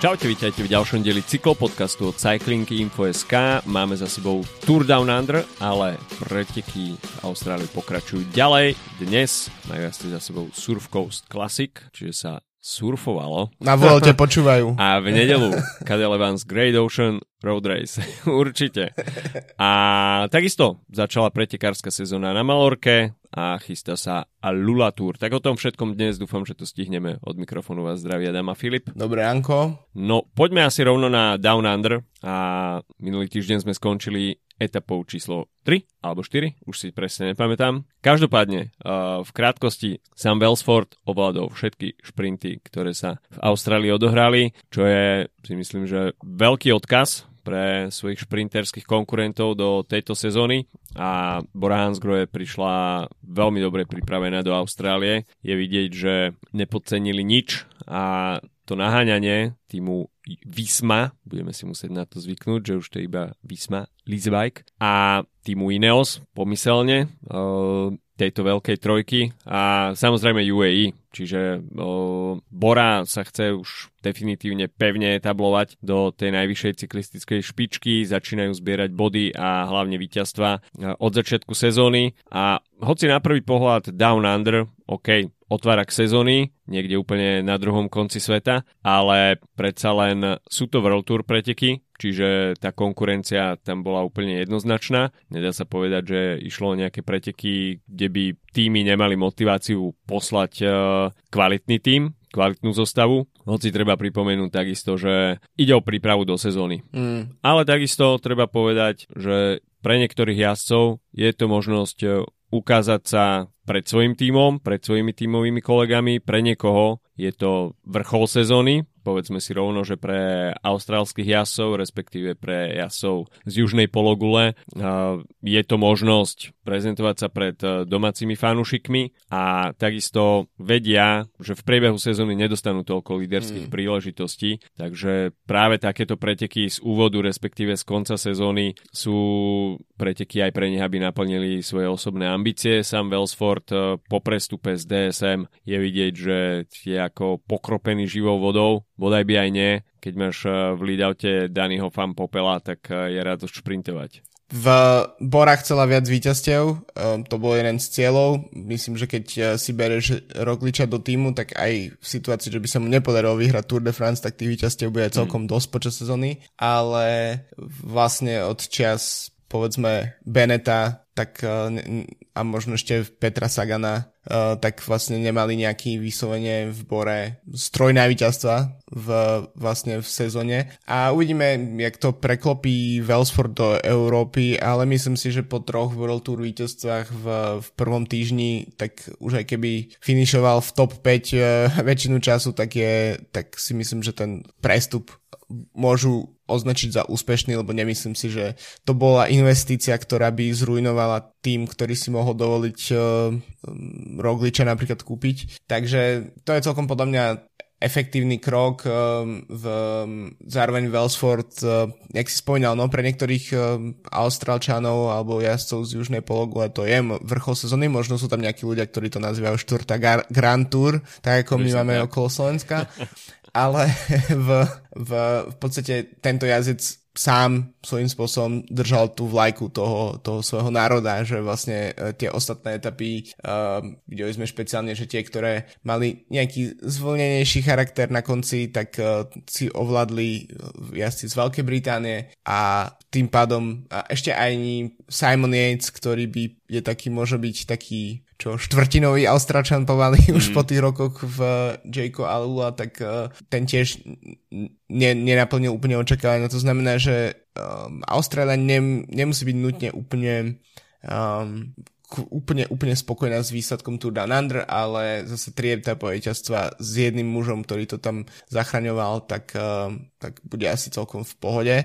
Čaute, vítajte v ďalšom dieli cyklopodcastu od Cycling Info.sk. Máme za sebou Tour Down Under, ale preteky v Austrálii pokračujú ďalej. Dnes majú jazdci za sebou Surf Coast Classic, čiže sa surfovalo. Na volte počúvajú. A v nedelu Cadel Evans Great Ocean Road Race. Určite. A takisto začala pretekárska sezóna na Malorke, a chystá sa Lula Tour. Tak o tom všetkom dnes dúfam, že to stihneme. Od mikrofónu vás zdraví Adam a Filip. Dobre, Anko. No, poďme asi rovno na Down Under a minulý týždeň sme skončili etapou číslo 3 alebo 4, už si presne nepamätám. Každopádne, uh, v krátkosti Sam Wellsford ovládol všetky šprinty, ktoré sa v Austrálii odohrali, čo je si myslím, že veľký odkaz pre svojich šprinterských konkurentov do tejto sezóny a Bora Hansgrohe prišla veľmi dobre pripravená do Austrálie. Je vidieť, že nepodcenili nič a to naháňanie týmu Visma, budeme si musieť na to zvyknúť, že už to je iba Visma, Leasebike a týmu Ineos pomyselne, tejto veľkej trojky a samozrejme UAE, čiže o, Bora sa chce už definitívne pevne etablovať do tej najvyššej cyklistickej špičky, začínajú zbierať body a hlavne víťazstva od začiatku sezóny a hoci na prvý pohľad Down Under, OK, otvárak sezóny, niekde úplne na druhom konci sveta, ale predsa len sú to World Tour preteky, čiže tá konkurencia tam bola úplne jednoznačná. Nedá sa povedať, že išlo o nejaké preteky, kde by týmy nemali motiváciu poslať uh, kvalitný tým, kvalitnú zostavu. Hoci treba pripomenúť takisto, že ide o prípravu do sezóny. Mm. Ale takisto treba povedať, že pre niektorých jazdcov je to možnosť e, ukázať sa pred svojim tímom, pred svojimi tímovými kolegami. Pre niekoho je to vrchol sezóny, povedzme si rovno, že pre austrálskych jasov, respektíve pre jasov z južnej pologule, je to možnosť prezentovať sa pred e, domácimi fanúšikmi a takisto vedia, že v priebehu sezóny nedostanú toľko líderských mm. príležitostí, takže práve takéto preteky z úvodu, respektíve z konca sezóny sú preteky aj pre nich, aby naplnili svoje osobné ambície. Sam Wellsford e, po prestupe z DSM je vidieť, že je ako pokropený živou vodou, bodaj by aj nie. Keď máš e, v leadoute Daniho Fan Popela, tak je rád šprintovať. V Bora chcela viac víťazstiev, um, to bol jeden z cieľov. Myslím, že keď si bereš Rogliča do týmu, tak aj v situácii, že by sa mu nepodarilo vyhrať Tour de France, tak tých víťazstiev bude celkom mm. dosť počas sezóny. Ale vlastne od čas povedzme Beneta tak a možno ešte Petra Sagana, tak vlastne nemali nejaký vyslovene v bore stroj najvyťazstva v, vlastne v sezóne. A uvidíme, jak to preklopí Wellsford do Európy, ale myslím si, že po troch World Tour víťazstvách v, v prvom týždni, tak už aj keby finišoval v top 5 uh, väčšinu času, tak, je, tak si myslím, že ten prestup môžu označiť za úspešný, lebo nemyslím si, že to bola investícia, ktorá by zrujnovala tým, ktorý si mohol dovoliť uh, Rogliča napríklad kúpiť. Takže to je celkom podľa mňa efektívny krok um, v, um, zároveň Wellsford, uh, jak si spomínal, no pre niektorých um, Austrálčanov alebo jazdcov z južnej pologu a to je vrchol sezóny, možno sú tam nejakí ľudia, ktorí to nazývajú štvrtá Grand Tour, tak ako my máme okolo Slovenska. ale v, v, v podstate tento jazdec sám svojím spôsobom držal tú vlajku toho, toho svojho národa, že vlastne uh, tie ostatné etapy, uh, videli sme špeciálne, že tie, ktoré mali nejaký zvolnenejší charakter na konci, tak uh, si ovládli jazdci z Veľkej Británie a tým pádom a ešte aj Simon Yates, ktorý by je taký, môže byť taký čo štvrtinový Austrálčan pomaly mm. už po tých rokoch v Jayko Alula, tak uh, ten tiež ne, nenaplnil úplne očakávania. To znamená, že um, Austrália nem, nemusí byť nutne úplne um, úplne, úplne spokojná s výsledkom Tour Down Under, ale zase tri etapové víťazstva s jedným mužom, ktorý to tam zachraňoval, tak, uh, tak bude asi celkom v pohode.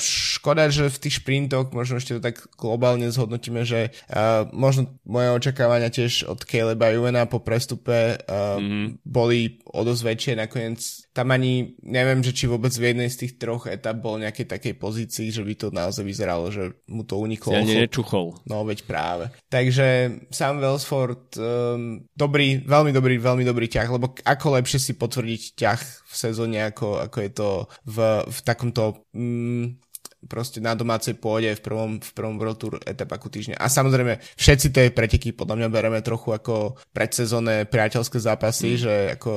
Škoda, že v tých šprintoch, možno ešte to tak globálne zhodnotíme, že uh, možno moje očakávania tiež od Caleba Juvena po prestupe mm-hmm. boli o dosť väčšie. Nakoniec tam ani neviem, že či vôbec v jednej z tých troch etap bol nejakej takej pozícii, že by to naozaj vyzeralo, že mu to uniklo. Ani nečuchol. No veď práve. Tak Takže Sam Wellsford, um, dobrý, veľmi dobrý, veľmi dobrý ťah, lebo ako lepšie si potvrdiť ťah v sezóne, ako, ako je to v, v takomto um, proste na domácej pôde v prvom, v prvom World Tour etapaku týždňa. A samozrejme, všetci tie preteky podľa mňa bereme trochu ako predsezónne priateľské zápasy, mm. že ako,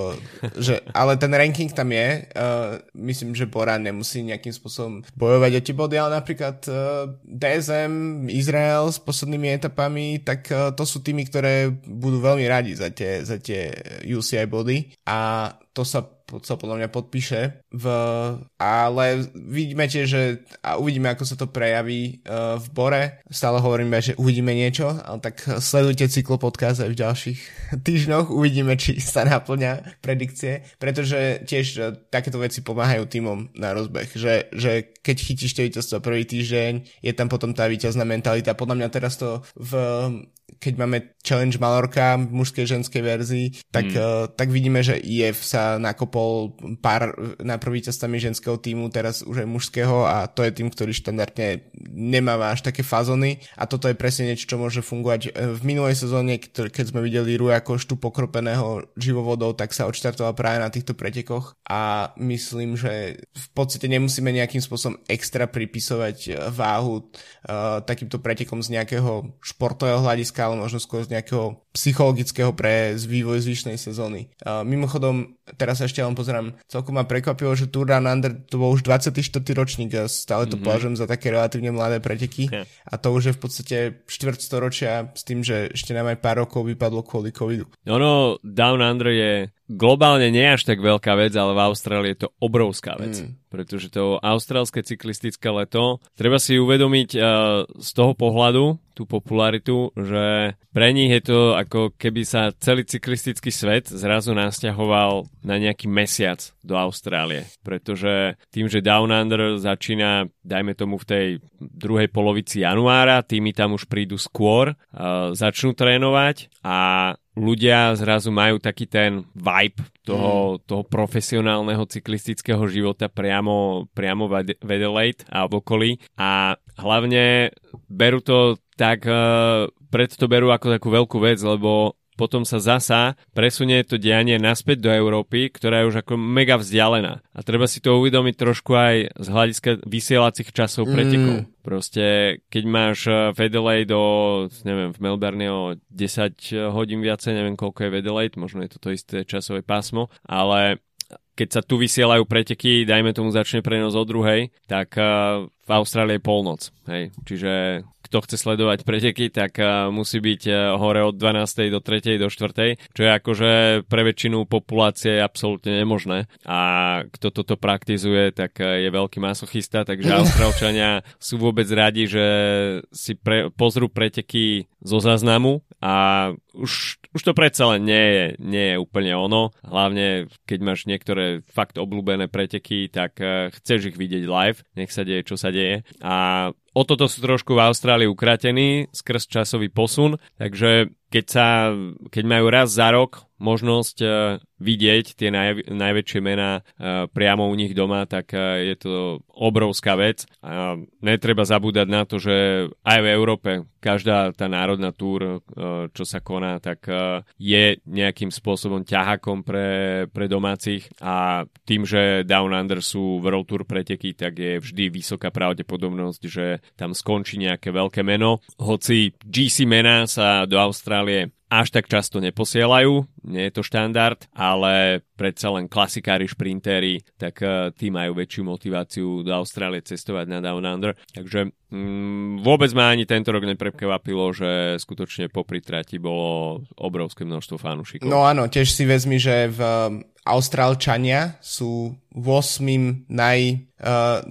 že, ale ten ranking tam je. Uh, myslím, že Bora nemusí nejakým spôsobom bojovať o tie body, ale napríklad uh, DSM, Izrael s poslednými etapami, tak uh, to sú týmy, ktoré budú veľmi radi za tie, za tie UCI body a to sa sa podľa mňa podpíše. V, ale vidíme tiež, že a uvidíme, ako sa to prejaví uh, v Bore. Stále hovoríme, že uvidíme niečo, ale tak sledujte cyklopodcast aj v ďalších týždňoch. Uvidíme, či sa naplňa predikcie, pretože tiež uh, takéto veci pomáhajú týmom na rozbeh, že, že keď chytíš tie víťazstvo prvý týždeň, je tam potom tá víťazná mentalita. Podľa mňa teraz to v keď máme Challenge Malorka v mužskej ženskej verzii, tak, mm. uh, tak vidíme, že IF sa nakopol pár najprv víťazstami ženského týmu, teraz už aj mužského a to je tým, ktorý štandardne nemáva až také fazony a toto je presne niečo, čo môže fungovať. E, v minulej sezóne, keď sme videli Ruja Koštu pokropeného živovodou, tak sa odštartoval práve na týchto pretekoch a myslím, že v podstate nemusíme nejakým spôsobom extra pripisovať e, váhu uh, takýmto pretekom z nejakého športového hľadiska ale možno skôr z nejakého psychologického pre vývoj zvyšnej sezóny. Uh, mimochodom, teraz ešte len pozerám, celkom ma prekvapilo, že Tour Down Under to bol už 24. ročník a stále to mm-hmm. považujem za také relatívne mladé preteky yeah. a to už je v podstate storočia s tým, že ešte nám aj pár rokov vypadlo kvôli covidu. Ono, Down Under je globálne nie až tak veľká vec, ale v Austrálii je to obrovská vec. Mm. Pretože to austrálske cyklistické leto, treba si uvedomiť uh, z toho pohľadu, tú popularitu, že pre nich je to ako keby sa celý cyklistický svet zrazu nasťahoval na nejaký mesiac do Austrálie. Pretože tým, že Down Under začína, dajme tomu v tej druhej polovici januára, tými tam už prídu skôr, uh, začnú trénovať a ľudia zrazu majú taký ten vibe toho, mm. toho profesionálneho cyklistického života priamo, priamo v Adelaide a v okolí a hlavne berú to tak, uh, preto to berú ako takú veľkú vec, lebo potom sa zasa presunie to dianie naspäť do Európy, ktorá je už ako mega vzdialená. A treba si to uvedomiť trošku aj z hľadiska vysielacích časov mm. pretekov. Proste, keď máš v Adelaide do, neviem, v Melbourne o 10 hodín viacej, neviem koľko je v Adelaide, možno je to to isté časové pásmo, ale keď sa tu vysielajú preteky, dajme tomu začne prenos o druhej, tak v Austrálii je polnoc. Hej. Čiže kto chce sledovať preteky, tak uh, musí byť uh, hore od 12. do 3. do 4. čo je akože pre väčšinu populácie absolútne nemožné. A kto toto praktizuje, tak uh, je veľký masochista, takže Austrálčania sú vôbec radi, že si pre, pozrú preteky zo záznamu a už, už to predsa len nie je, nie je úplne ono. Hlavne, keď máš niektoré fakt obľúbené preteky, tak chceš ich vidieť live, nech sa deje, čo sa deje. A o toto sú trošku v Austrálii ukratení skrz časový posun, takže keď, sa, keď majú raz za rok možnosť uh, vidieť tie naj, najväčšie mená uh, priamo u nich doma, tak uh, je to obrovská vec. A netreba zabúdať na to, že aj v Európe každá tá národná túr, čo sa koná, tak je nejakým spôsobom ťahakom pre, pre domácich a tým, že Down Under sú World Tour preteky, tak je vždy vysoká pravdepodobnosť, že tam skončí nejaké veľké meno. Hoci GC mená sa do Austrálie až tak často neposielajú, nie je to štandard, ale predsa len klasikári, šprintéri, tak uh, tí majú väčšiu motiváciu do Austrálie cestovať na Down Under. Takže mm, vôbec ma ani tento rok neprekvapilo, že skutočne popri trati bolo obrovské množstvo fanúšikov. No áno, tiež si vezmi, že v Austrálčania sú 8. Naj, uh,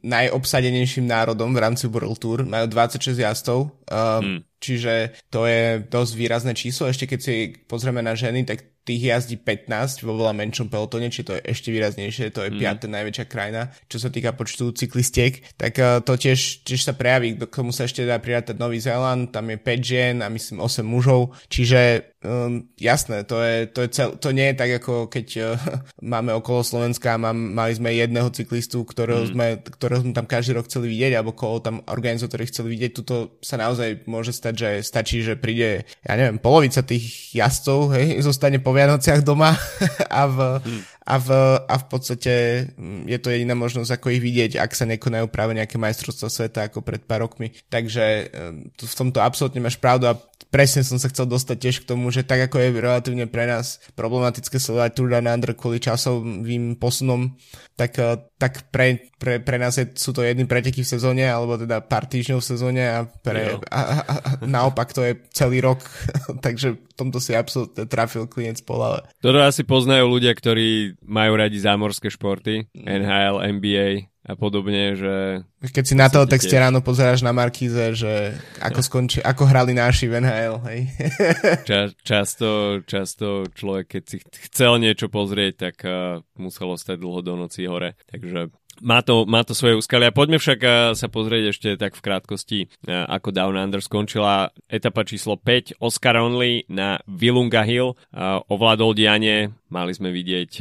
najobsadenejším národom v rámci World Tour. Majú 26 jazdov, uh, hmm. čiže to je dosť výrazné číslo. Ešte keď si pozrieme na ženy, tak tých jazdí 15 vo veľa menšom pelotone, či to je ešte výraznejšie, to je mm. piatá najväčšia krajina, čo sa týka počtu cyklistiek, tak uh, to tiež, tiež sa prejaví, k tomu sa ešte dá prirátať Nový Zéland, tam je 5 žien a myslím 8 mužov, čiže um, jasné, to, je, to, je cel, to nie je tak, ako keď uh, máme okolo Slovenska, mám, mali sme jedného cyklistu, ktorého, mm. sme, ktorého sme tam každý rok chceli vidieť, alebo koho tam organizátori chceli vidieť. Tuto sa naozaj môže stať, že stačí, že príde, ja neviem, polovica tých jazdcov, hej, zostane po Vianociach doma a v, mm a v, a v podstate mm, je to jediná možnosť, ako ich vidieť, ak sa nekonajú práve nejaké majstrovstvá sveta ako pred pár rokmi. Takže v tomto absolútne máš pravdu a presne som sa chcel dostať tiež k tomu, že tak ako je relatívne pre nás problematické sledovať Tour Down Under kvôli časovým posunom, tak, eh, tak pre, pre, pre nás je, sú to jedny preteky v sezóne, alebo teda pár týždňov v sezóne a, pre, a, a, a naopak to je celý rok, takže v tomto si absolútne trafil klienc polale. Toto asi poznajú ľudia, ktorí majú radi zámorské športy, mm. NHL, NBA, a podobne, že... Keď si na toho texte ráno pozeráš na Markíze, že ako, skonči, ako hrali náši v NHL, hej? Ča, často, často človek, keď si chcel niečo pozrieť, tak uh, musel ostať dlho do noci hore. Takže má to, má to svoje úskalia. Poďme však eh, sa pozrieť ešte tak v krátkosti, eh, ako Down Under skončila etapa číslo 5, Oscar Only na Vilunga Hill. Eh, ovládol dianie, mali sme vidieť,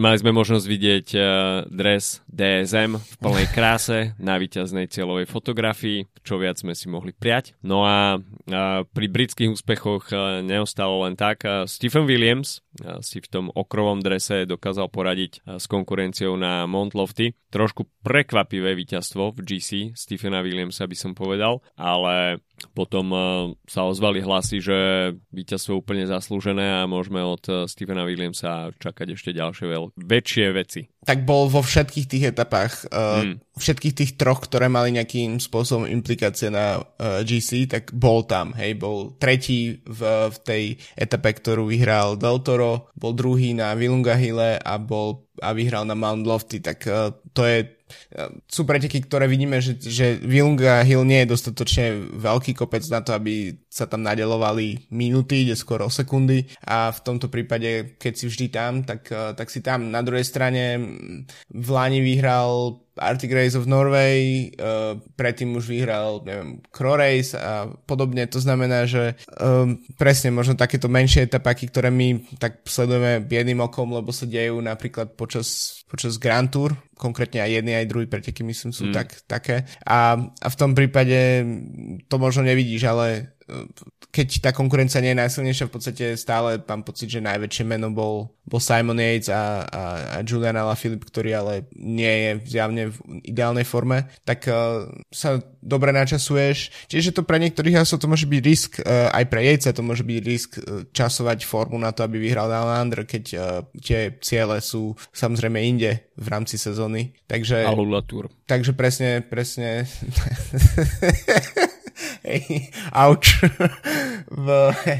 mali sme možnosť vidieť dres DSM v plnej kráse na víťaznej cieľovej fotografii, čo viac sme si mohli priať. No a pri britských úspechoch neostalo len tak. Stephen Williams si v tom okrovom drese dokázal poradiť s konkurenciou na Mount Lofty trošku prekvapivé víťazstvo v GC Stephena Williamsa by som povedal, ale potom uh, sa ozvali hlasy, že víťazstvo úplne zaslúžené a môžeme od uh, Stephena Williamsa čakať ešte ďalšie veľ- väčšie veci. Tak bol vo všetkých tých etapách, hmm. všetkých tých troch, ktoré mali nejakým spôsobom implikácie na GC, tak bol tam, hej, bol tretí v, v tej etape, ktorú vyhral Del Toro, bol druhý na Vilunga Hille a bol a vyhral na Mount Lofty, tak to je sú preteky, ktoré vidíme, že, že Vilunga Hill nie je dostatočne veľký kopec na to, aby sa tam nadelovali minúty, ide skoro o sekundy a v tomto prípade, keď si vždy tam, tak, tak si tam. Na druhej strane v Lani vyhral Arctic Race of Norway, uh, predtým už vyhral, neviem, Crow Race a podobne, to znamená, že um, presne možno takéto menšie etapaky, ktoré my tak sledujeme jedným okom, lebo sa dejú napríklad počas, počas Grand Tour, konkrétne aj jedný, aj druhý preteky, myslím, sú mm. tak, také. A, a v tom prípade to možno nevidíš, ale keď tá konkurencia nie je najsilnejšia, v podstate stále mám pocit, že najväčšie meno bol, bol Simon Yates a, a, a Julian Alaphilippe, ktorý ale nie je zjavne v ideálnej forme, tak uh, sa dobre načasuješ. Čiže to pre niektorých jasov to môže byť risk, uh, aj pre Yatesa to môže byť risk uh, časovať formu na to, aby vyhral Down Under, keď uh, tie ciele sú samozrejme inde v rámci sezóny. Takže, takže presne, presne hej, auč. v,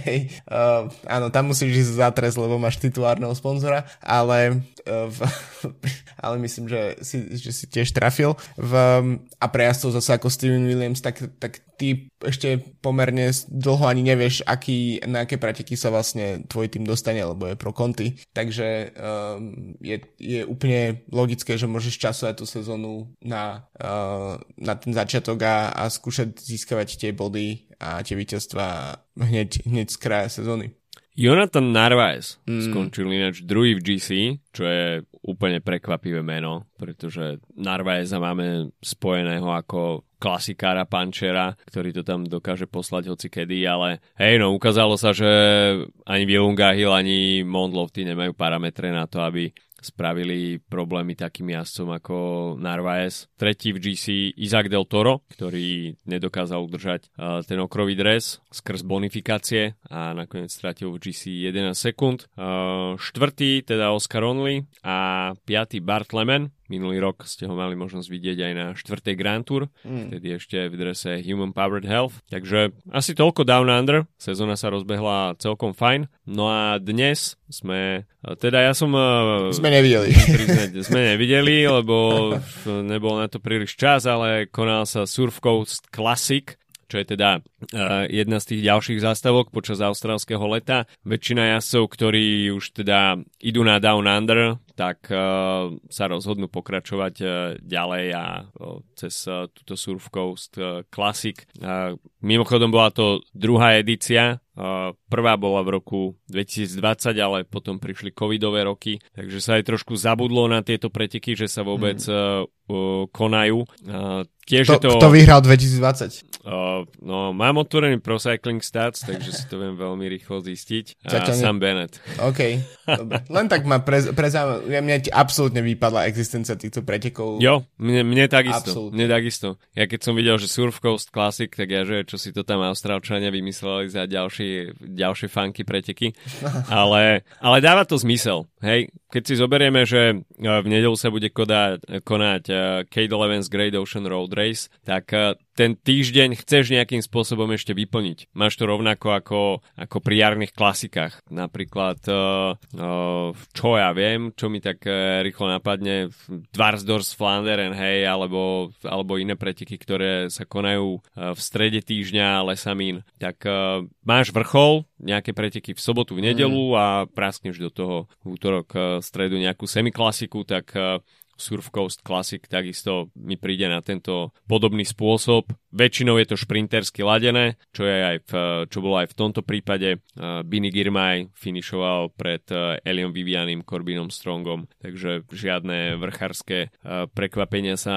hej, uh, áno, tam musíš ísť za trest, lebo máš titulárneho sponzora, ale, v, ale myslím, že si, že si tiež trafil. V, a pre jazdcov zase ako Steven Williams, tak, tak ty ešte pomerne dlho ani nevieš, aký, na aké preteky sa vlastne tvoj tým dostane, lebo je pro konty. Takže um, je, je úplne logické, že môžeš časovať tú sezónu na, uh, na ten začiatok a, a skúšať získavať tie body a tie víťazstva hneď, hneď z kraja sezóny. Jonathan Narvaez mm. skončil ináč druhý v GC, čo je úplne prekvapivé meno, pretože Narvaeza máme spojeného ako klasikára pančera, ktorý to tam dokáže poslať hoci kedy, ale hej, no ukázalo sa, že ani Vilunga Hill, ani Mount Lofty nemajú parametre na to, aby spravili problémy takým jazdcom ako Narvaez. Tretí v GC Isaac Del Toro, ktorý nedokázal udržať uh, ten okrový dres skrz bonifikácie a nakoniec stratil v GC 11 sekúnd. Uh, štvrtý teda Oscar Only a piatý Bart Lemon, Minulý rok ste ho mali možnosť vidieť aj na štvrtej Grand Tour, mm. vtedy ešte v drese Human Powered Health. Takže asi toľko Down Under, sezóna sa rozbehla celkom fajn. No a dnes sme, teda ja som... E, sme nevideli. Priznať, sme nevideli, lebo nebol na to príliš čas, ale konal sa Surf Coast Classic, čo je teda jedna z tých ďalších zástavok počas austrálskeho leta. Väčšina jazdcov, ktorí už teda idú na Down Under, tak uh, sa rozhodnú pokračovať uh, ďalej a uh, cez uh, túto Surf Coast uh, Classic. Uh, mimochodom bola to druhá edícia Prvá bola v roku 2020, ale potom prišli covidové roky, takže sa aj trošku zabudlo na tieto preteky, že sa vôbec mm. konajú. Tiež to, to, kto vyhral 2020? Uh, no, mám otvorený Pro Cycling Stats, takže si to viem veľmi rýchlo zistiť. A Sam Bennett. OK, dobre. Len tak ma pre, pre mne ti absolútne vypadla existencia týchto pretekov. Jo, mne, mne takisto. Absolutne. Mne takisto. Ja keď som videl, že Surf Coast Classic, tak ja, že čo si to tam Austrálčania vymysleli za ďalšie, ďalšie funky preteky. ale, ale dáva to zmysel. Hej, keď si zoberieme, že v nedelu sa bude konať, konať Kate Eleven's Great Ocean Road Race, tak eh, ten týždeň chceš nejakým spôsobom ešte vyplniť. Máš to rovnako ako, ako pri jarných klasikách. Napríklad, uh, uh, čo ja viem, čo mi tak uh, rýchlo napadne, Dvarsdors Flanderen, hej, alebo, alebo iné preteky, ktoré sa konajú uh, v strede týždňa, Lesamín. Tak uh, máš vrchol, nejaké preteky v sobotu, v nedelu mm. a praskneš do toho v útorok, uh, stredu nejakú semiklasiku, tak uh, Surf Coast Classic takisto mi príde na tento podobný spôsob. Väčšinou je to šprintersky ladené, čo, je aj v, čo bolo aj v tomto prípade. Uh, Bini Girmay finišoval pred uh, Eliom Vivianim, Corbinom Strongom, takže žiadne vrchárske uh, prekvapenia sa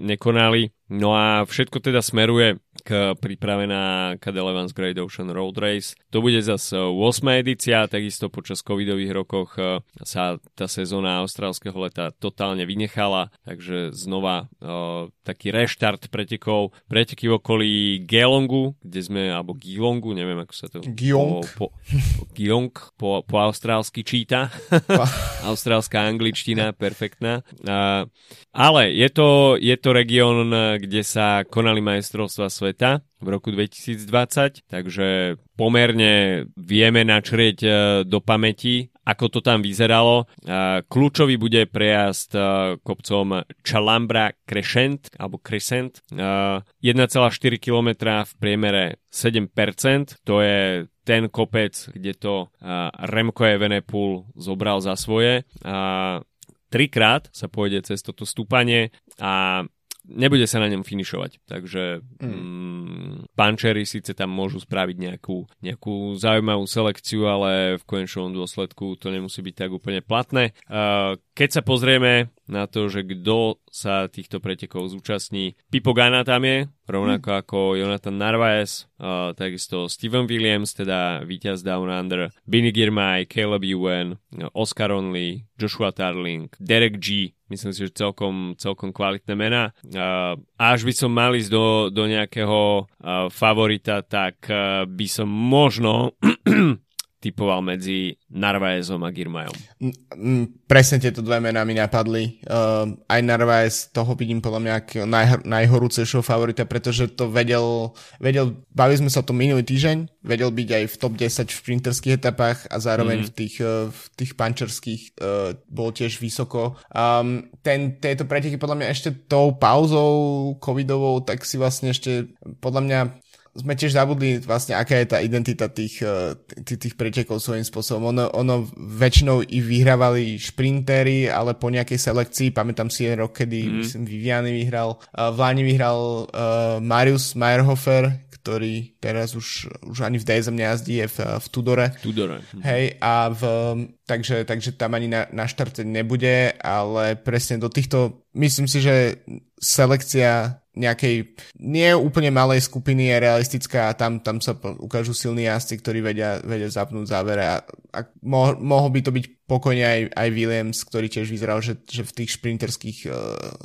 nekonali. No a všetko teda smeruje k príprave na Cadel Evans Great Ocean Road Race. To bude zase 8. edícia, takisto počas covidových rokoch e, sa tá sezóna austrálskeho leta totálne vynechala, takže znova uh, taký reštart pretekov. Preteky v okolí Geelongu, kde sme, alebo Geelongu, neviem ako sa to... Geelong. Po, po, Geelong, po, po austrálsky číta. Austrálska angličtina, perfektná. Uh, ale je to, je to región, kde sa konali majstrovstva sveta v roku 2020, takže pomerne vieme načrieť e, do pamäti, ako to tam vyzeralo. E, kľúčový bude prejazd e, kopcom Chalambra Crescent, alebo Crescent. 1,4 km v priemere 7%, to je ten kopec, kde to Remco Evenepoel zobral za svoje. Trikrát sa pôjde cez toto stúpanie a nebude sa na ňom finišovať. Takže mm. mm, pančery síce tam môžu spraviť nejakú, nejakú zaujímavú selekciu, ale v konečnom dôsledku to nemusí byť tak úplne platné. Uh, keď sa pozrieme na to, že kto sa týchto pretekov zúčastní, Pipo Gana tam je, rovnako mm. ako Jonathan Narvaez, uh, takisto Steven Williams, teda víťaz Down Under, Binny Girmay, Caleb Ewan, Oscar Only, Joshua Tarling, Derek G, myslím si, že celkom, celkom kvalitné mená. Uh, až by som mal ísť do, do nejakého uh, favorita, tak uh, by som možno typoval medzi Narvaezom a Girmajom. Presne tieto dve mená mi napadli. Uh, aj Narvaez toho vidím podľa mňa naj, najhorúcejšieho favorita, pretože to vedel, vedel, bavili sme sa o tom minulý týždeň, vedel byť aj v top 10 v šprinterských etapách a zároveň mm. v tých, uh, v tých pančerských uh, bol tiež vysoko. Um, ten, tieto preteky podľa mňa ešte tou pauzou covidovou, tak si vlastne ešte podľa mňa sme tiež zabudli vlastne, aká je tá identita tých, eh, tých, tých pretekov svojím spôsobom. Ono, ono väčšinou i vyhrávali šprintery, ale po nejakej selekcii, pamätám si jeden rok, kedy mm. myslím Viviany vyhral, uh, v Láni vyhral uh, Marius Meyerhofer, ktorý teraz už, už ani v DSM nejazdí, je v, v Tudore. Tudore. Mhm. Hej, a v, takže, takže tam ani na, na štarte nebude, ale presne do týchto, myslím si, že selekcia nejakej nie úplne malej skupiny je realistická a tam, tam sa ukážu silní jazdci, ktorí vedia, vedia zapnúť závere a, a mo, mohol by to byť pokojne aj, aj Williams, ktorý tiež vyzeral, že, že v tých šprinterských uh,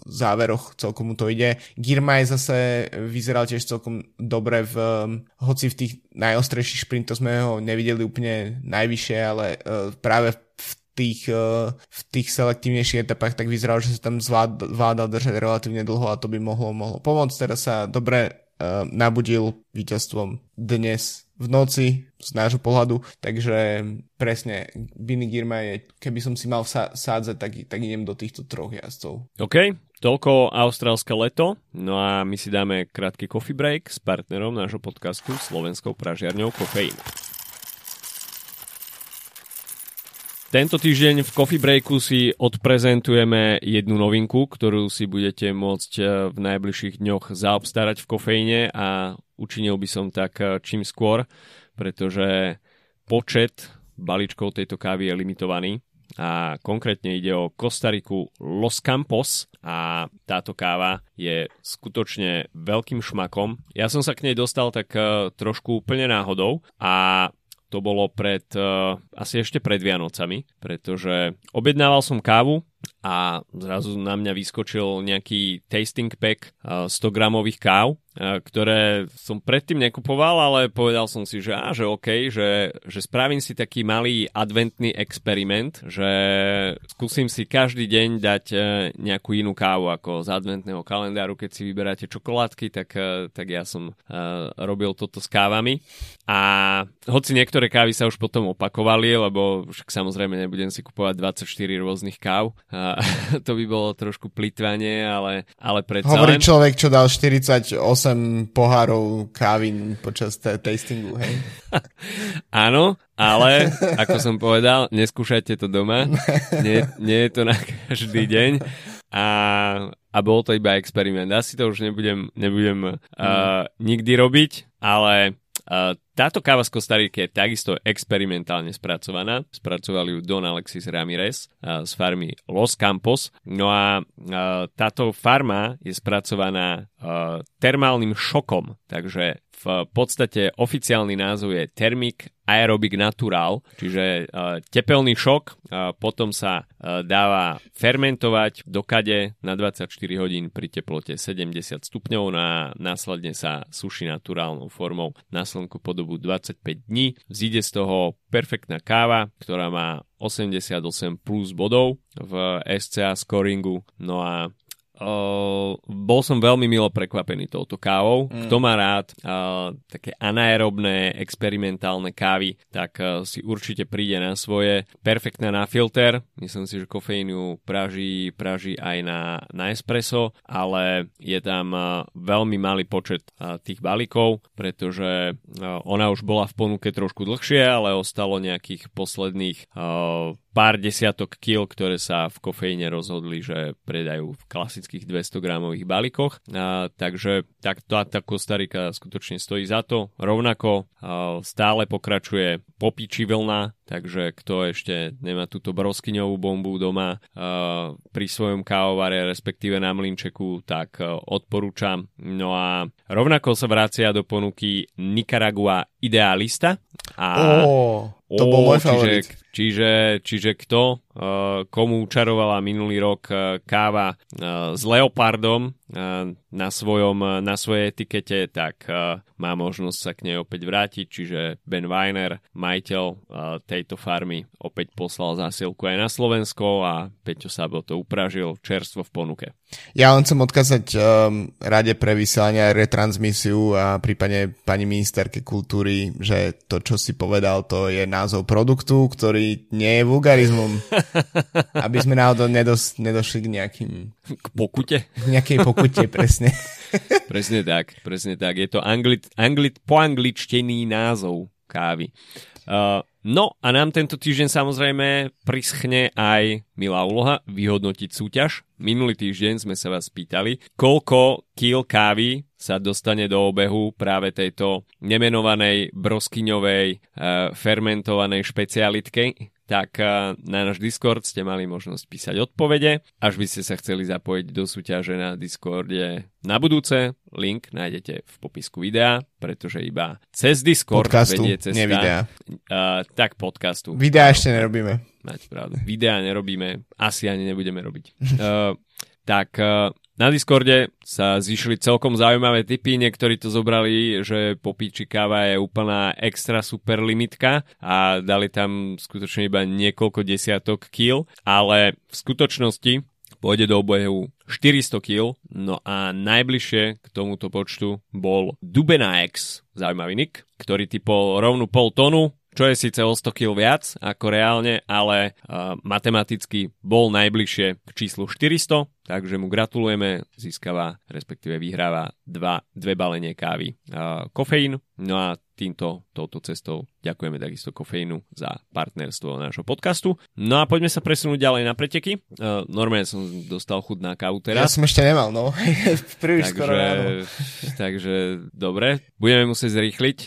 záveroch celkom mu to ide. Girmay zase vyzeral tiež celkom dobre v, um, hoci v tých najostrejších šprintoch sme ho nevideli úplne najvyššie, ale uh, práve v tých, uh, v tých selektívnejších etapách, tak vyzeralo, že sa tam zvládal držať relatívne dlho a to by mohlo, mohlo pomôcť. Teraz sa dobre uh, nabudil víťazstvom dnes v noci z nášho pohľadu, takže presne Bini Girma je, keby som si mal sádzať, tak, tak idem do týchto troch jazdcov. OK, toľko austrálske leto, no a my si dáme krátky coffee break s partnerom nášho podcastu slovenskou pražiarňou Kofeín. Tento týždeň v Coffee Breaku si odprezentujeme jednu novinku, ktorú si budete môcť eh, v najbližších dňoch zaobstarať v kofeíne a učinil by som tak eh, čím skôr, pretože počet balíčkov tejto kávy je limitovaný a konkrétne ide o Kostariku Los Campos a táto káva je skutočne veľkým šmakom. Ja som sa k nej dostal tak uh, trošku úplne náhodou a to bolo pred, uh, asi ešte pred Vianocami, pretože objednával som kávu a zrazu na mňa vyskočil nejaký tasting pack uh, 100 gramových káv ktoré som predtým nekupoval, ale povedal som si, že, á, že OK, že, že spravím si taký malý adventný experiment, že skúsim si každý deň dať e, nejakú inú kávu ako z adventného kalendáru, keď si vyberáte čokoládky, tak, tak ja som robil toto s kávami. A hoci niektoré kávy sa už potom opakovali, lebo však samozrejme nebudem si kupovať 24 rôznych káv, a to by bolo trošku plitvanie, ale, ale predsa Hovorí len... človek, čo dal 48 8 pohárov kávy počas t- tastingu, hej? Áno, ale ako som povedal, neskúšajte to doma. Nie, nie je to na každý deň. A, a bol to iba experiment. Asi to už nebudem, nebudem uh, nikdy robiť, ale uh, táto káva z Kostariky je takisto experimentálne spracovaná. Spracovali ju Don Alexis Ramirez z farmy Los Campos. No a táto farma je spracovaná termálnym šokom, takže v podstate oficiálny názov je Thermic Aerobic Natural, čiže uh, tepelný šok, uh, potom sa uh, dáva fermentovať do kade na 24 hodín pri teplote 70 stupňov no a následne sa suší naturálnou formou na slnku po dobu 25 dní. Vzíde z toho perfektná káva, ktorá má 88 plus bodov v SCA scoringu, no a Uh, bol som veľmi milo prekvapený touto kávou. Mm. Kto má rád uh, také anaerobné, experimentálne kávy, tak uh, si určite príde na svoje. Perfektná na filter. Myslím si, že kofeín ju praží, praží aj na, na espresso, ale je tam uh, veľmi malý počet uh, tých balíkov, pretože uh, ona už bola v ponuke trošku dlhšie, ale ostalo nejakých posledných uh, pár desiatok kil, ktoré sa v kofeíne rozhodli, že predajú v klasických 200 gramových balíkoch. A, takže tak, tá, tá Kostarika skutočne stojí za to. Rovnako a, stále pokračuje popiči vlna, takže kto ešte nemá túto broskyňovú bombu doma a, pri svojom kávovare, respektíve na mlinčeku, tak a, odporúčam. No a rovnako sa vracia do ponuky Nicaragua Idealista. A, oh, to bol môj favorit. Čiže, čiže, kto Eh, komu čarovala minulý rok eh, káva eh, s leopardom na, svojom, na svojej etikete, tak má možnosť sa k nej opäť vrátiť, čiže Ben Weiner, majiteľ tejto farmy, opäť poslal zásielku aj na Slovensko a Peťo Sabo to upražil čerstvo v ponuke. Ja len chcem odkázať um, Rade pre vysielanie a retransmisiu a prípadne pani ministerke kultúry, že to, čo si povedal, to je názov produktu, ktorý nie je vulgarizmum. Aby sme náhodou nedos, nedošli k nejakým... K pokute? K nejakej pokute, presne. presne tak, presne tak. Je to anglit, anglit, poangličtený názov kávy. Uh, no a nám tento týždeň samozrejme prischne aj milá úloha vyhodnotiť súťaž. Minulý týždeň sme sa vás pýtali, koľko kil kávy sa dostane do obehu práve tejto nemenovanej broskyňovej uh, fermentovanej špecialitke tak eh, na náš Discord ste mali možnosť písať odpovede. Až by ste sa chceli zapojiť do súťaže na Discorde na budúce, link nájdete v popisku videa, pretože iba cez Discord podcastu, vedie cesta. Nie videa. Uh, tak podcastu. Videa ešte nerobíme. Máte pravdu. Videa nerobíme, asi ani nebudeme robiť. Uh, tak uh, na Discorde sa zišli celkom zaujímavé typy, niektorí to zobrali, že popíči káva je úplná extra super limitka a dali tam skutočne iba niekoľko desiatok kil, ale v skutočnosti pôjde do obehu 400 kg, no a najbližšie k tomuto počtu bol Dubena X, zaujímavý nick, ktorý typol rovnú pol tonu, čo je síce o 100 kg viac ako reálne, ale uh, matematicky bol najbližšie k číslu 400, takže mu gratulujeme, získava, respektíve vyhráva dva, dve balenie kávy uh, kofeín. No a týmto, touto cestou ďakujeme takisto kofeínu za partnerstvo nášho podcastu. No a poďme sa presunúť ďalej na preteky. Uh, normálne som dostal chud na kávu teraz. Ja som ešte nemal, no. Príliš takže, skoro ráno. takže dobre, budeme musieť zrýchliť.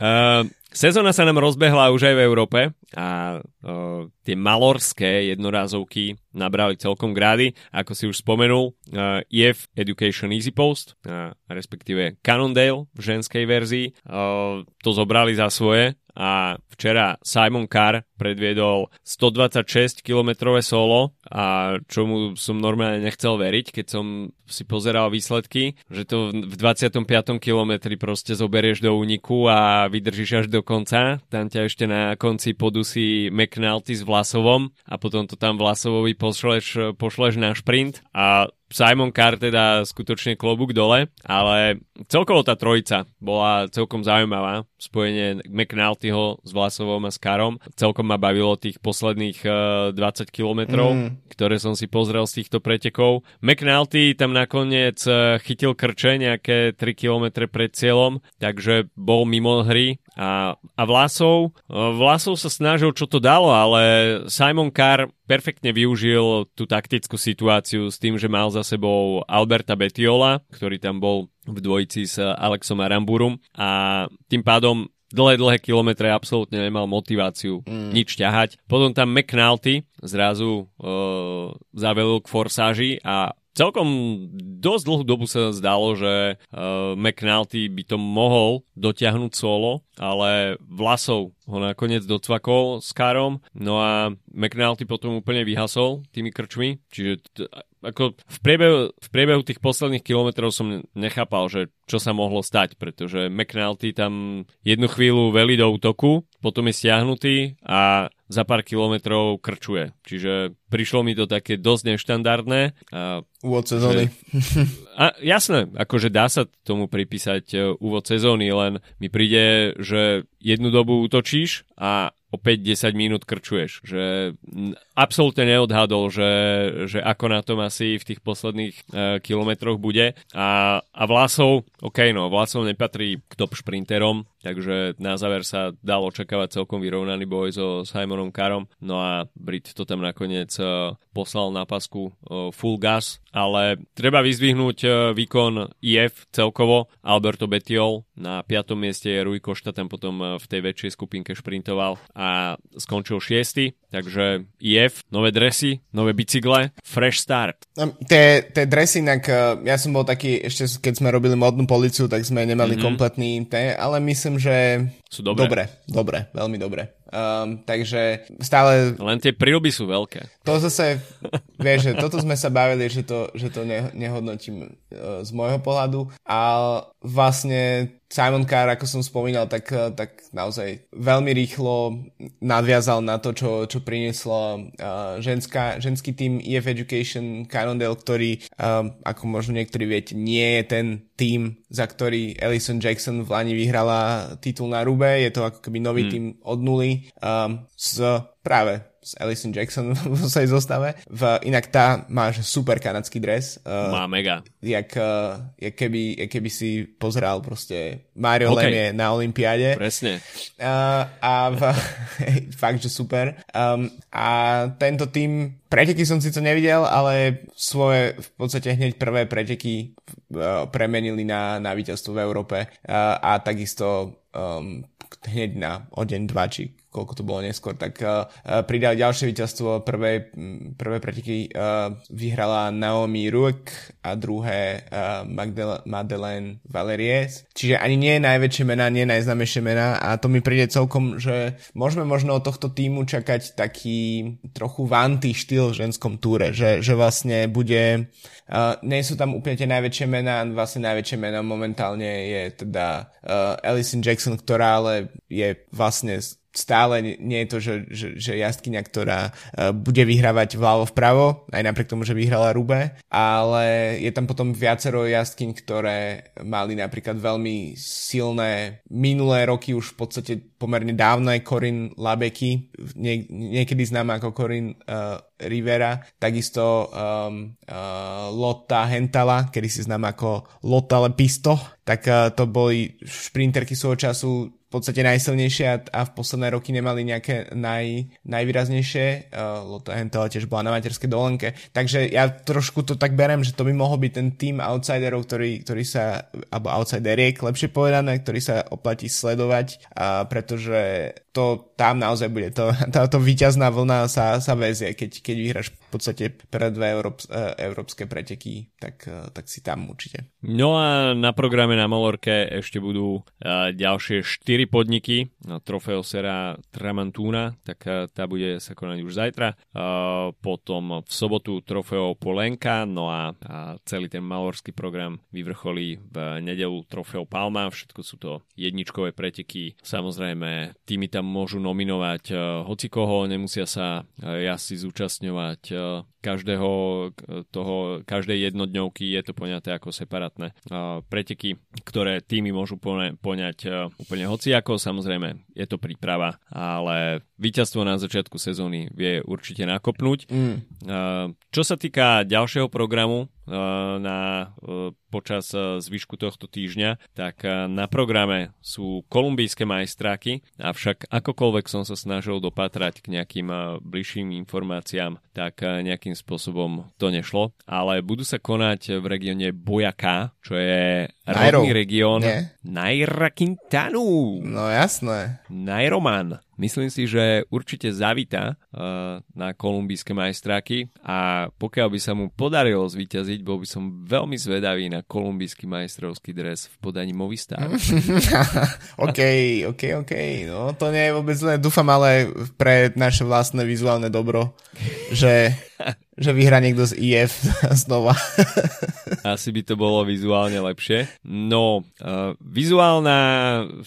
uh, Sezóna sa nám rozbehla už aj v Európe a uh, tie malorské jednorázovky nabrali celkom grády, ako si už spomenul, uh, EF Education Easy Post, uh, respektíve Cannondale v ženskej verzii, uh, to zobrali za svoje a včera Simon Carr predviedol 126 km solo a čomu som normálne nechcel veriť, keď som si pozeral výsledky, že to v 25. kilometri proste zoberieš do úniku a vydržíš až do konca. Tam ťa ešte na konci podusí McNulty s Vlasovom a potom to tam Vlasovovi pošleš, pošleš na šprint a Simon Carr teda skutočne klobúk dole, ale celkovo tá trojica bola celkom zaujímavá. Spojenie McNultyho s Vlasovom a s Karom. Celkom ma bavilo tých posledných uh, 20 kilometrov, mm. ktoré som si pozrel z týchto pretekov. McNulty tam nakoniec uh, chytil krče nejaké 3 kilometre pred cieľom, takže bol mimo hry a, a Vlasov, uh, Vlasov sa snažil, čo to dalo, ale Simon Carr perfektne využil tú taktickú situáciu s tým, že mal za sebou Alberta Betiola, ktorý tam bol v dvojici s Alexom Aramburum a tým pádom dlhé, dlhé kilometre absolútne nemal motiváciu mm. nič ťahať. Potom tam McNulty zrazu uh, zavelil k forsáži a celkom dosť dlhú dobu sa zdalo, že uh, McNulty by to mohol dotiahnuť solo, ale Vlasov ho nakoniec docvakol s Karom, no a McNulty potom úplne vyhasol tými krčmi, čiže t- ako v priebehu, v priebehu tých posledných kilometrov som nechápal, že čo sa mohlo stať, pretože McNulty tam jednu chvíľu velí do útoku, potom je stiahnutý a za pár kilometrov krčuje. Čiže prišlo mi to také dosť neštandardné. A, úvod sezóny. Že, a, jasné, akože dá sa tomu pripísať e, úvod sezóny, len mi príde, že jednu dobu útočíš a o 5-10 minút krčuješ. Že absolútne neodhadol, že, že ako na tom asi v tých posledných e, kilometroch bude. A, a Vlasov, OK, no, Vlasov nepatrí k top šprinterom, takže na záver sa dal očakávať celkom vyrovnaný boj so Simonom Karom. No a Brit to tam nakoniec e, poslal na pasku e, full gas, ale treba vyzdvihnúť e, výkon IF celkovo. Alberto Betiol na 5. mieste, Rui Košta tam potom v tej väčšej skupinke šprintoval a skončil 6. Takže IF, nové dresy, nové bicykle, fresh start. No, tie, tie dresy, inak ja som bol taký, ešte keď sme robili modnú policiu, tak sme nemali mm-hmm. kompletný té, ale myslím, že sú dobré. Dobre, dobre, veľmi dobre. Um, takže stále... Len tie prílby sú veľké. To zase, vieš, že toto sme sa bavili, že to, že to ne, nehodnotím uh, z môjho pohľadu. A vlastne Simon Carr, ako som spomínal, tak, tak naozaj veľmi rýchlo nadviazal na to, čo, čo prinieslo uh, ženská, ženský tým EF Education Cannondale, ktorý, um, ako možno niektorí viete, nie je ten tým, za ktorý Alison Jackson v Lani vyhrala titul na Rube. Je to ako keby nový hmm. tým od nuly um, s práve s Alison Jackson vo svojej zostave. V, inak tá má super kanadský dres. Uh, má mega. Jak, uh, jak, keby, jak keby si pozrel proste Mario okay. Lemie na Olympiáde. Presne. Uh, a v, fakt, že super. Um, a tento tým preteky som si to nevidel, ale svoje v podstate hneď prvé preteky uh, premenili na, na víťazstvo v Európe uh, a takisto um, hneď na o deň, dva, či koľko to bolo neskôr, tak uh, ďalšie víťazstvo. Prvé, prvé preteky uh, vyhrala Naomi Ruek a druhé uh, Magdele- Madeleine Valeries. Čiže ani nie najväčšie mená, nie najznámejšie mená a to mi príde celkom, že môžeme možno od tohto týmu čakať taký trochu vanty štýl v ženskom túre, že, že vlastne bude nie sú tam úplne tie najväčšie mená, vlastne najväčšie meno momentálne je teda Alison Jackson, ktorá ale je vlastne stále nie je to, že, že, že jazdkyňa, ktorá uh, bude vyhrávať vľavo vpravo, aj napriek tomu, že vyhrala Rube, ale je tam potom viacero jazdkyň, ktoré mali napríklad veľmi silné minulé roky, už v podstate pomerne dávno aj Corin Labeky, nie, niekedy známa ako Corin uh, Rivera, takisto um, uh, Lotta Hentala, kedy si znám ako Lotta Lepisto, tak uh, to boli šprinterky svojho času podstate najsilnejšie a v posledné roky nemali nejaké naj, najvýraznejšie. Uh, Lotta Hentala tiež bola na materskej dovolenke. Takže ja trošku to tak berem, že to by mohol byť ten tým outsiderov, ktorý, ktorý sa, alebo outsideriek, lepšie povedané, ktorý sa oplatí sledovať, uh, pretože to tam naozaj bude, to, táto víťazná vlna sa, sa väzie, keď, keď vyhráš v podstate pre dve uh, európske preteky, tak, uh, tak si tam určite. No a na programe na Molorke ešte budú uh, ďalšie 4 4 podniky, no, Trofeo Sera Tramantuna, tak tá bude sa konať už zajtra. Potom v sobotu Trofeo Polenka, no a, celý ten malorský program vyvrcholí v nedelu Trofeo Palma, všetko sú to jedničkové preteky. Samozrejme, týmy tam môžu nominovať uh, hocikoho, nemusia sa uh, jazdci zúčastňovať uh, každého toho, každej jednodňovky je to poňaté ako separátne preteky, ktoré týmy môžu poňať úplne hociako, samozrejme je to príprava, ale víťazstvo na začiatku sezóny vie určite nakopnúť. Mm. Čo sa týka ďalšieho programu, na, počas zvyšku tohto týždňa, tak na programe sú kolumbijské majstráky, avšak akokoľvek som sa snažil dopatrať k nejakým bližším informáciám, tak nejakým spôsobom to nešlo, ale budú sa konať v regióne Bojaká, čo je rodný región Naira Quintanu. No jasné. Nairoman. Myslím si, že určite zavita uh, na kolumbijské majstráky a pokiaľ by sa mu podarilo zvíťaziť, bol by som veľmi zvedavý na kolumbijský majstrovský dres v podaní Movistar. OK, OK, OK. No to nie je vôbec len dúfam, ale pre naše vlastné vizuálne dobro, že že vyhrá niekto z IF znova. Asi by to bolo vizuálne lepšie. No, uh, vizuálna,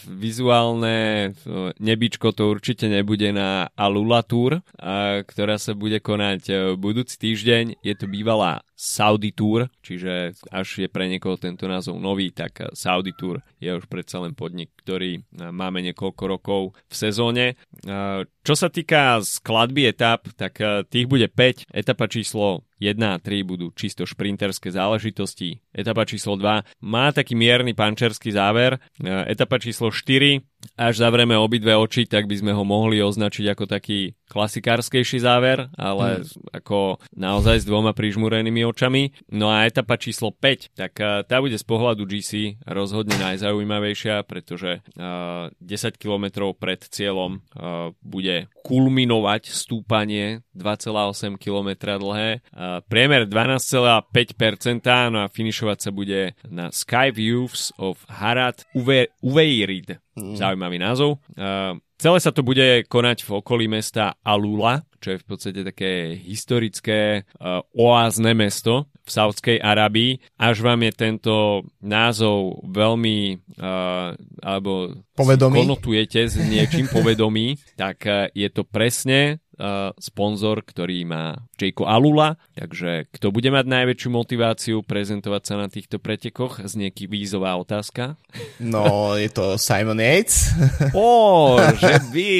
vizuálne uh, nebičko to určite nebude na Alula Tour, uh, ktorá sa bude konať budúci týždeň. Je to bývalá Saudi Tour, čiže až je pre niekoho tento názov nový, tak Saudi Tour je už predsa len podnik, ktorý máme niekoľko rokov v sezóne. Čo sa týka skladby etap, tak tých bude 5. Etapa číslo 1 a 3 budú čisto šprinterské záležitosti. Etapa číslo 2 má taký mierny pančerský záver. Etapa číslo 4 až zavrieme obidve oči, tak by sme ho mohli označiť ako taký klasikárskejší záver, ale mm. ako naozaj s dvoma prižmúrenými očami. No a etapa číslo 5, tak uh, tá bude z pohľadu GC rozhodne najzaujímavejšia, pretože uh, 10 km pred cieľom uh, bude kulminovať stúpanie 2,8 km dlhé, uh, priemer 12,5%, no a finišovať sa bude na Sky Views of Harad Uveirid. Mm. Zaujímavý názov. Uh, celé sa to bude konať v okolí mesta Alula, čo je v podstate také historické uh, oázne mesto v Saudskej Arabii. Až vám je tento názov veľmi, uh, alebo povedomí. konotujete s niečím povedomí, tak uh, je to presne uh, sponzor, ktorý má Jayko Alula, takže kto bude mať najväčšiu motiváciu prezentovať sa na týchto pretekoch? Z nejaký vízová otázka. No, je to Simon Yates. Ó, že by.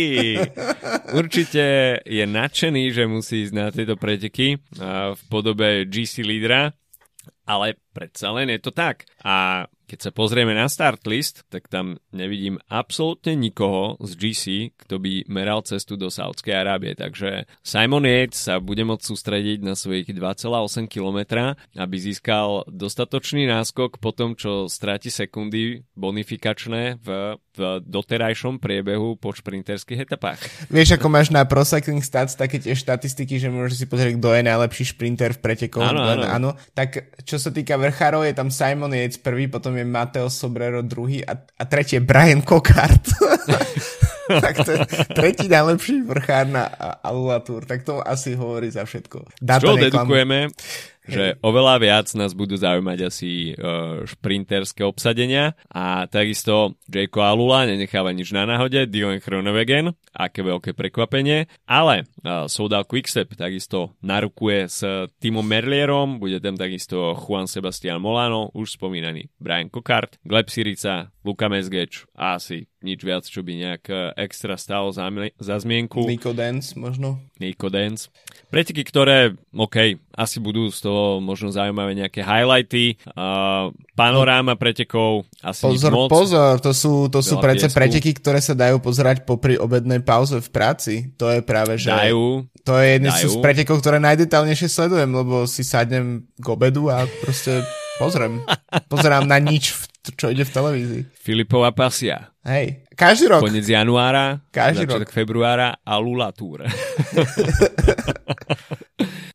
Určite je nadšený, že musí ísť na tieto preteky uh, v podobe GC lídra, ale predsa len je to tak. A keď sa pozrieme na start list, tak tam nevidím absolútne nikoho z GC, kto by meral cestu do Saudskej Arábie. Takže Simon Yates sa bude môcť sústrediť na svojich 2,8 km, aby získal dostatočný náskok po tom, čo stráti sekundy bonifikačné v, v doterajšom priebehu po šprinterských etapách. Vieš, ako máš na Pro Cycling Stats také tie štatistiky, že môžeš si pozrieť, kto je najlepší šprinter v pretekoch. Áno, áno. áno. Tak čo sa týka vrchárov, je tam Simon Yates prvý, potom je Mateo Sobrero druhý a, a tretí je Brian Cockart. tak to je tretí najlepší vrchár na Alula Tour. Tak to asi hovorí za všetko. Data Čo dedukujeme? Že oveľa viac nás budú zaujímať asi uh, šprinterské obsadenia a takisto Jayko Alula nenecháva nič na náhode, Dion Chronowegen, aké veľké prekvapenie, ale uh, Soudal Quickstep takisto narukuje s Timom Merlierom, bude tam takisto Juan Sebastian Molano, už spomínaný Brian Cockart, Gleb Sirica, Luka Mesgeč a asi nič viac, čo by nejak e, extra stalo za, za zmienku. Nico Dance možno. Nico Dance. Preteky, ktoré, OK, asi budú z toho možno zaujímavé nejaké highlighty. Uh, panoráma pretekov, asi pozor, nič moc. Pozor, to sú, to sú prece preteky, ktoré sa dajú pozerať popri obednej pauze v práci. To je práve, že... Dajú. To je jedný z pretekov, ktoré najdetálnejšie sledujem, lebo si sadnem k obedu a proste pozriem. Pozerám na nič, čo ide v televízii. Filipová pasia. Hej, každý rok. Konec januára, každý začiatok rok. februára a Lula Tour.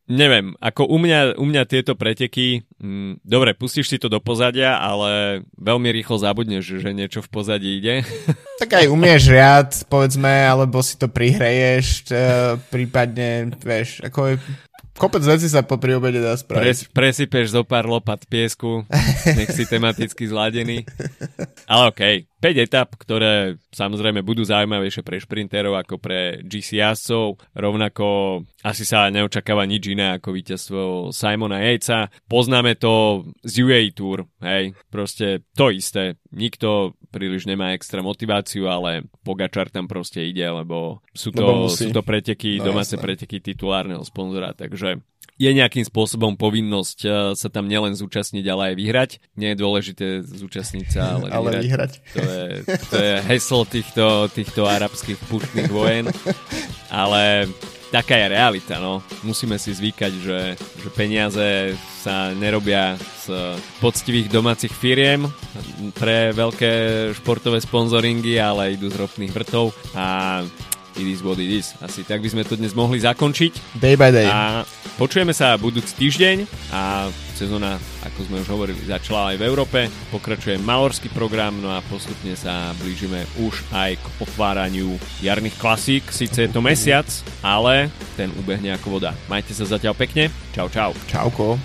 Neviem, ako u mňa, u mňa tieto preteky, mm, dobre, pustíš si to do pozadia, ale veľmi rýchlo zabudneš, že niečo v pozadí ide. Tak aj umieš riad, povedzme, alebo si to prihreješ, e, prípadne, vieš, ako je kopec vecí sa po pri obede dá spraviť. Pres, presypeš zo pár lopat piesku, nech si tematicky zladený. Ale okej, okay. 5 etap, ktoré samozrejme budú zaujímavejšie pre šprinterov ako pre GC jazdcov. Rovnako asi sa neočakáva nič iné ako víťazstvo Simona Yatesa. Poznáme to z UAE Tour, hej, proste to isté. Nikto príliš nemá extra motiváciu, ale Pogačar tam proste ide, lebo sú to, sú to preteky, no, domáce jasné. preteky titulárneho sponzora, takže je nejakým spôsobom povinnosť uh, sa tam nielen zúčastniť, ale aj vyhrať. Nie je dôležité zúčastniť sa, ale, ale vyhrať. vyhrať. To, je, to je heslo týchto, týchto arabských puštných vojen. Ale taká je realita, no. Musíme si zvykať, že, že peniaze sa nerobia z poctivých domácich firiem pre veľké športové sponzoringy, ale idú z ropných vrtov a It is what it is. Asi tak by sme to dnes mohli zakončiť. Day by day. A počujeme sa budúci týždeň a sezóna, ako sme už hovorili, začala aj v Európe. Pokračuje malorský program, no a postupne sa blížime už aj k otváraniu jarných klasík. Sice je to mesiac, ale ten ubehne ako voda. Majte sa zatiaľ pekne. Čau, čau. Čauko.